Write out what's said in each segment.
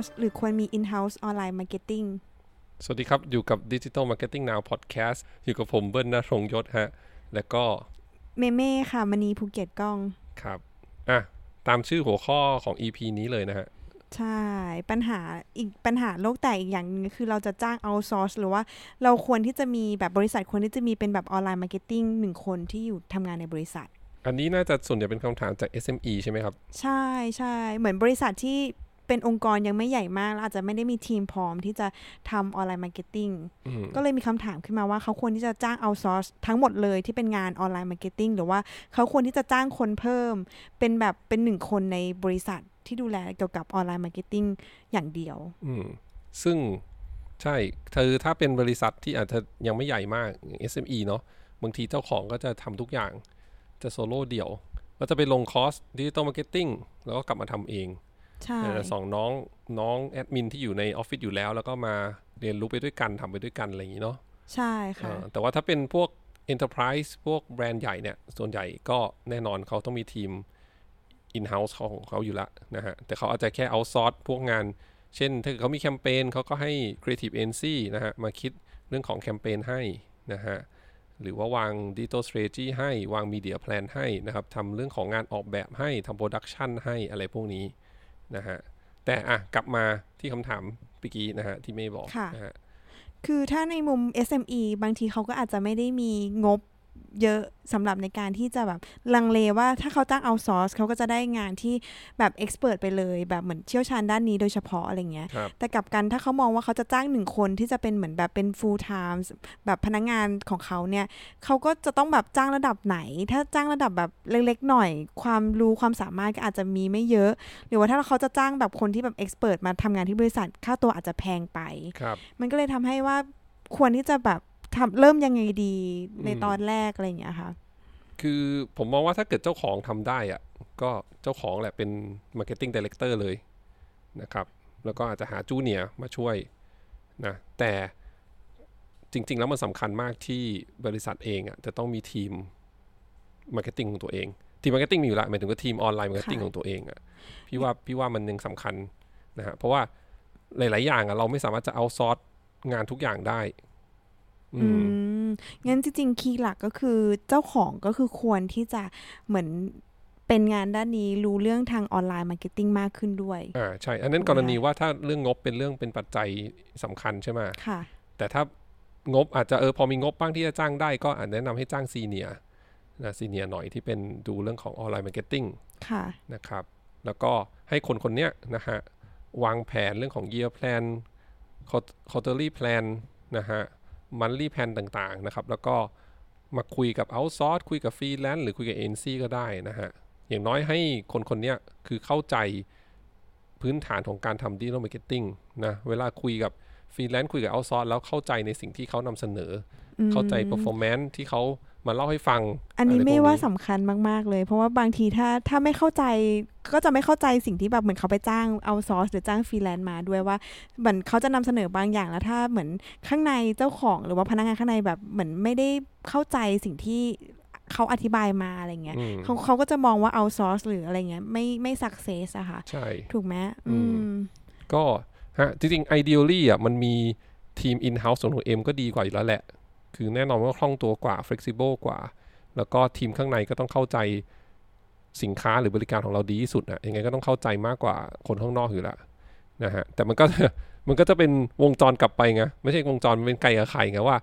outsource หรือควรมี in-house ออนไลน์ marketing สวัสดีครับ อยู่กับ Digital Marketing Now Podcast อยู่กับผมเบิ้ลนรงยศฮะ แล้วก็ เมเม่ค่ะมณีภูเก็ตกล้อง ครับ อะ ตามชื่อหัวข้อของ EP นี้เลยนะฮะ ใช่ ปัญหาอีกปัญหาโลกแตกอีกอย่างหนึงคือเราจะจ้าง outsource หรือว่าเราควรที่จะมีแบบบริษัทควรที่จะมีเป็นแบบออนไลน์ marketing หนึ่งคนที่อยู่ทำงานในบริษัทอันนี้น่าจะส่วนใหญ่เป็นคำถามจาก SME ใช่ไหมครับ ใช่ใช่เหมือนบริษัทที่ เป็นองค์กรยังไม่ใหญ่มากแล้วอาจจะไม่ได้มีทีมพร้อมที่จะทำออนไลน์ marketing อืมก็เลยมีคำถามขึ้นมาว่าเขาควรที่จะจ้าง outsource ทั้งหมดเลยที่เป็นงานออนไลน์ marketing หรือว่าเขาควรที่จะจ้างคนเพิ่ม เป็นแบบเป็นหนึ่งคนในบริษัทที่ดูแลเกี่ยวกับออนไลน์ marketing อย่างเดียวอืมซึ่งใช่คือถ้าเป็นบริษัทที่อาจจะยังไม่ใหญ่มากอย่าง SME เนาะบางทีเจ้าของก็จะทำทุกอย่างจะโซโล่เดี่ยวก็จะไปลงคอร์ส digital marketing แล้วก็กลับมาทำเองใช่แต่ สอนน้องน้องแอดมินที่อยู่ในออฟฟิศอยู่แล้ว แล้วก็มาเรียนรู้ไปด้วยกันทำไปด้วยกันอะไรอย่างนี้เนาะใช่ค่ะเอ่อแต่ว่าถ้าเป็นพวก Enterprise พวกแบรนด์ใหญ่เนี่ย ส่วนใหญ่ก็แน่นอนเขาต้องมีทีม in-house ของเขาอยู่แล้วนะฮะ แต่เขาอาจจะแค่ outsource พวกงาน เช่น ถ้าเกิดเขามีแคมเปญเขาก็ให้ Creative Agency นะฮะ มาคิดเรื่องของแคมเปญให้นะฮะ หรือว่าวาง Digital Strategy ให้วาง Media Plan ให้นะครับทำเรื่องของงานออกแบบให้ทำ production ให้อะไรพวกนี้ นะฮะแต่อะกลับมาที่คำถามเมื่อกี้นะฮะที่เมย์บอกค่ะนะฮะคือถ้าในมุม SME บางทีเขาก็อาจจะไม่ได้มีงบ เยอะสำหรับในการที่จะแบบลังเลว่าถ้าเขาจ้าง outsource เขาก็จะได้งานที่แบบ expert ไปเลย แบบเหมือนเชี่ยวชาญด้านนี้โดยเฉพาะอะไรเงี้ยครับแต่กลับกันถ้าเขามองว่าเขาจะจ้างหนึ่งคนที่จะเป็นเหมือนแบบเป็น full time แบบพนักงานของเขาเนี่ยเขาก็จะต้องแบบจ้างระดับไหน ถ้าจ้างระดับแบบเล็กๆหน่อย ความรู้ความสามารถก็อาจจะมีไม่เยอะ หรือว่าถ้าเขาจะจ้างแบบคนที่แบบเอ็กซ์เพรสมาทำงานที่บริษัทค่าตัวอาจจะแพงไปครับมันก็เลยทำให้ว่าควรที่จะแบบ ทำเริ่มยังไงดีในอืมตอนแรกอะไรอย่างเงี้ยค่ะ คือผมมองว่าถ้าเกิดเจ้าของทำได้อะก็เจ้าของแหละเป็น Marketing Director เลยนะครับ แล้วก็อาจจะหาจูเนียร์มาช่วยนะแต่จริง ๆ แล้วมันสำคัญมากที่บริษัทเองอะจะต้องมีทีม Marketing ของตัวเอง ทีม Marketing มีอยู่แล้วหมายถึงว่าทีมออนไลน์ Marketing ค่ะของตัวเองอะพี่ว่าพี่ว่ามันยังสำคัญนะฮะเพราะว่าหลาย ๆ อย่างอะเราไม่สามารถจะเอาซอร์สงานทุกอย่างได้ อือืมมงั้นจริงๆ คีย์หลักก็คือเจ้าของก็คือควรที่จะเหมือนเป็นงานด้านนี้รู้เรื่องทางออนไลน์ marketing มากขึ้นด้วยอ่าใช่ อันนั้นกรณีว่าถ้าเรื่องงบเป็นเรื่องเป็นปัจจัยสำคัญใช่ไหมค่ะ แต่ถ้างบอาจจะเออพอมีงบบ้างที่จะจ้างได้ก็อาจแนะนำให้จ้าง senior นะ senior หน่อยที่เป็นดูเรื่องของออนไลน์ marketing ค่ะนะครับ แล้วก็ให้คนคนเนี้ยนะฮะวางแผนเรื่องของ year plan quarterly plan นะฮะ monthly plan ต่างๆนะครับ แล้วก็มาคุยกับ outsource คุยกับ freelance หรือคุยกับ agency ก็ได้นะฮะ อย่างน้อยให้คนคนเนี้ยคือเข้าใจพื้นฐานของการทำ digital marketing นะเวลาคุยกับฟรีแลนซ์คุยกับ outsource แล้วเข้าใจในสิ่งที่เขานำเสนออเข้าใจ performance ที่เขา มาเล่าให้ฟัง อันนี้ะรพไม่กว่าสำคัญมาก ๆ เลย เพราะว่าบางทีถ้าถ้าไม่เข้าใจก็จะไม่เข้าใจสิ่งที่แบบเหมือนเขาไปจ้าง outsource หรือจ้างฟรีแลนซ์มาด้วยว่าเหมือนเขาจะนำเสนอบางอย่างแล้วถ้าเหมือนข้างในเจ้าของหรือว่าพนักงานข้างในแบบเหมือนไม่ได้เข้าใจสิ่งที่เขาอธิบายมาอะไรเงี้ยอืมเขาเขาก็จะมองว่าเอาซอร์สหรืออะไรเงี้ยไม่ไม่สักเซสอะค่ะ ใช่ ถูกไหมอือืมมก็ฮะจริงๆ ideally อะมันมีทีม in-house ของตัวเองก็ดีกว่าอยู่แล้วแหละ คือแน่นอนว่าคล่องตัวกว่า flexible กว่า แล้วก็ทีมข้างในก็ต้องเข้าใจสินค้าหรือบริการของเราดีที่สุดอะยังไงก็ต้องเข้าใจมากกว่าคนข้างนอกอยู่และนะฮะแต่มันก็มันก็จะเป็นวงจรกลับไปไงไม่ใช่วงจรมันเป็นไก่กับไข่ไงว่า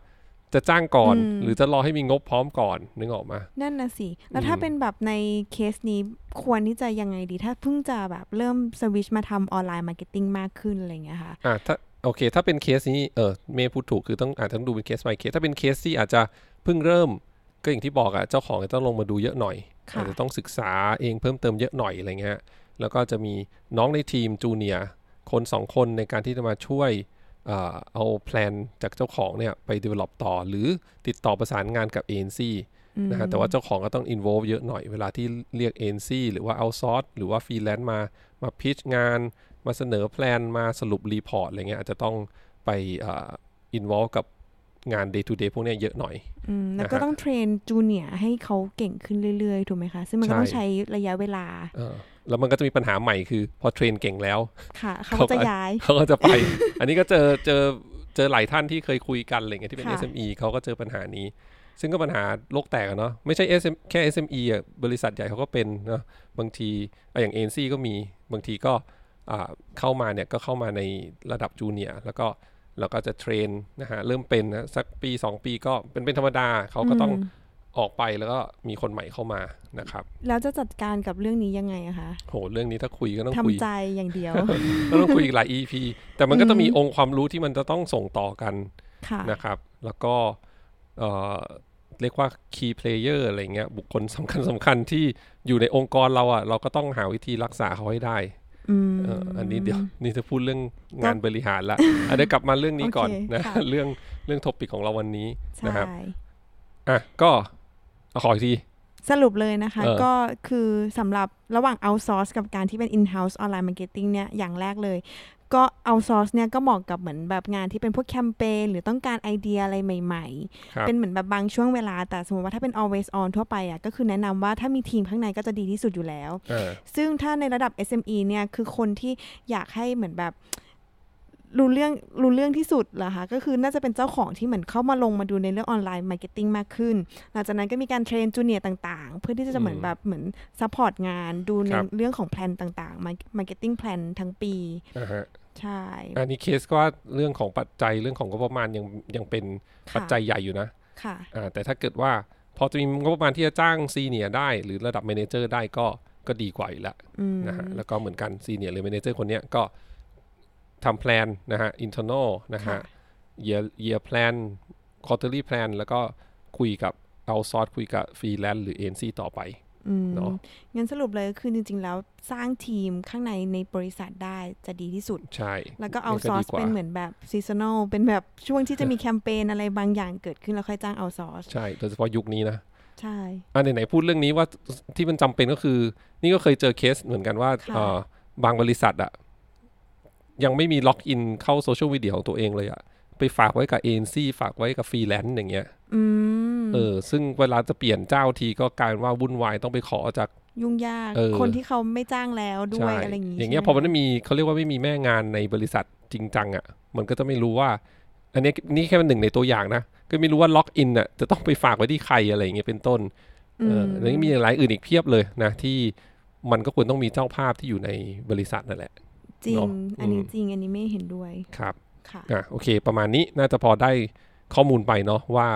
จะจ้างก่อนอืมหรือจะรอให้มีงบพร้อมก่อนนึกออกมะนั่นนะสิ แล้วถ้าอืมเป็นแบบในเคสนี้ควรที่จะยังไงดี ถ้าเพิ่งจะแบบเริ่มสวิชมาทำออนไลน์ marketing มากขึ้นอะไรเงี้ยค่ะอะถ้า โอเค ถ้าเป็นเคสนี้เออเมย์พูดถูกคือต้องอาจจะต้องดูเป็นเคส by เคส ถ้าเป็นเคสที่อาจจะเพิ่งเริ่มก็อย่างที่บอกอะเจ้าของจะต้องลงมาดูเยอะหน่อยค่ะอาจจะต้องศึกษาเองเพิ่มเติมเยอะหน่อยอะไรเงี้ยแล้วก็จะมีน้องในทีมจูเนียคนสองคนในการที่จะมาช่วยเอ่อเอา plan จากเจ้าของเนี่ยไป develop ต่อหรือติดต่อประสานงานกับ agency นะฮะแต่ว่าเจ้าของก็ต้อง involve เยอะหน่อยเวลาที่เรียก agency หรือว่า outsource หรือว่า freelance มามา pitch งาน มาเสนอ plan มาสรุป report อะไรเงี้ยอาจจะต้องไปเอ่อ involve กับงาน day to day พวกเนี้ยเยอะหน่อยอืมแล้วก็นะฮะต้อง train junior ให้เขาเก่งขึ้นเรื่อยๆ ถูกไหมคะ ซึ่งมันก็ต้องใช่ใช้ระยะเวลาเออแล้วมันก็จะมีปัญหาใหม่คือ พอ train เก่งแล้วค่ะเขาเขาก็จะย้าย เขาก็จะไป อันนี้ก็เจอเจอเจอหลายท่านที่เคยคุยกันอะไรเงี้ยที่เป็นค่ะ SME เขาก็เจอปัญหานี้ ซึ่งก็ปัญหาโลกแตกอะเนาะไม่ใช่ SME แค่ SME อะบริษัทใหญ่เขาก็เป็นเนาะบางทีอะอย่าง agency ก็มีบางทีก็อ่า เข้ามาเนี่ยก็เข้ามาในระดับจูเนียร์แล้วก็เราก็จะเทรนนะฮะเริ่มเป็นนะสักปี 2 ปีก็เป็นเป็นธรรมดาเขาก็ต้องมออกไปแล้วก็มีคนใหม่เข้ามานะครับ แล้วจะจัดการกับเรื่องนี้ยังไงอะคะโหเรื่องนี้ถ้าคุยก็ต้องทำคุยใจอย่างเดียวก็ต้องคุยอีกหลาย EP แต่มันก็จะมีอืมองค์ความรู้ที่มันจะต้องส่งต่อกันค่ะนะครับ แล้วก็เอ่อเรียกว่า key player อะไรเงี้ยบุคคลสำคัญสำคัญที่อยู่ในองค์กรเราอะเราก็ต้องหาวิธีรักษาเขาให้ได้ อืมเอออันนี้เดี๋ยวนี่จะพูดเรื่องงานบริหารละอะเดี๋ยวกลับมาเรื่องนี้ก่อนโอเคนะค่ะเรื่องเรื่องท็อปิกของเราวันนี้ใช่นะครับอะก็เอาขออีกทีสรุปเลยนะคะเออก็คือสำหรับระหว่าง outsource กับการที่เป็น in-house online marketing เนี่ยอย่างแรกเลย ก็ outsource เนี่ยก็เหมาะกับเหมือนแบบงานที่เป็นพวกแคมเปญหรือต้องการไอเดียอะไรใหม่ครับๆเป็นเหมือนแบบบางช่วงเวลาแต่สมมติว่าถ้าเป็น always on ทั่วไปอะก็คือแนะนำว่าถ้ามีทีมข้างในก็จะดีที่สุดอยู่แล้วเออซึ่งถ้าในระดับ SME เนี่ยคือคนที่อยากให้เหมือนแบบ รู้เรื่องรู้เรื่องที่สุดเหรอคะก็คือน่าจะเป็นเจ้าของที่เหมือนเข้ามาลงมาดูในเรื่องออนไลน์ marketing มากขึ้น หลังจากนั้นก็มีการ train junior ต่างๆ เพื่อที่จะเหมือนแบบเหมือน support งานดูในครับเรื่องของ plan ต่างๆ marketing plan ทั้งปีอ่าฮะใช่อันนี้เคสก็ว่าเรื่องของปัจจัยเรื่องของงบประมาณยังยังเป็นค่ะปัจจัยใหญ่อยู่นะค่ะอ่าแต่ถ้าเกิดว่าพอจะมีงบประมาณที่จะจ้าง senior ได้ หรือระดับ manager ได้ก็ก็ดีกว่าอยู่แล้วอืมนะฮะแล้วก็เหมือนกัน senior หรือ manager คนเนี้ยก็ ทำ plan นะฮะ internal นะฮะค่ะ year year plan quarterly plan แล้วก็คุยกับ outsource คุยกับ freelance หรือ agency ต่อไปอืมเนอะงั้นสรุปเลยก็คือจริง ๆ แล้วสร้างทีมข้างในในบริษัทได้จะดีที่สุด ใช่ แล้วก็ outsource มันก็ดีกว่าเป็นเหมือนแบบ seasonal เป็นแบบช่วงที่จะมีแคมเปญอะไรบางอย่างเกิดขึ้นแล้วค่อยจ้างเอาซอสใช่ โดยเฉพาะยุคนี้นะ ใช่อ่าไหนๆพูดเรื่องนี้ว่าที่มันจำเป็นก็คือ นี่ก็เคยเจอเคสเหมือนกันว่าค่ะเอ่อบางบริษัทอะ ยังไม่มี login เข้าโซเชียลมีเดียของตัวเองเลยอะไปฝากไว้กับ agency ฝากไว้กับฟรีแลนซ์อย่างเงี้ยอืมเออ ซึ่งเวลาจะเปลี่ยนเจ้าทีก็กลายเป็นว่าวุ่นวายต้องไปขอจากยุ่งยากเออคนที่เขาไม่จ้างแล้วด้วใช่อะไรอย่างงี้อย่างเงี้ยใช่พอไหมันไม่มีเขาเรียกว่าไม่มีแม่งานในบริษัทจริงจังอะมันก็จะไม่รู้ว่า อันเนี้ยนี่แค่เป็นหนึ่งในตัวอย่างนะ ก็ไม่รู้ว่าล็อกอินอะจะต้องไปฝากไว้ที่ใครอะไรอย่างเงี้ยเป็นต้นเออแล้วยังมีหลายอื่นอีกเพียบเลยนะที่มันก็ควรต้องมีเจ้าภาพที่อยู่ในบริษัทนั่นแหละ จริงเนอะอันนี้อืมจริง อันนี้ไม่เห็นด้วยครับค่ะอะโอเค ประมาณนี้น่าจะพอได้ข้อมูลไปเนาะว่า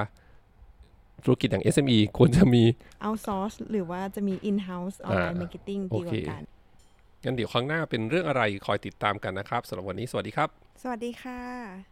ธุรกิจอย่าง SME ควรจะมีเอาซอสหรือว่าจะมี in-house online อ่า marketing โอดีกเคว่ากันงั้นเดี๋ยวครั้งหน้าเป็นเรื่องอะไรคอยติดตามกันนะครับสำหรับวันนี้สวัสดีครับ สวัสดีค่ะ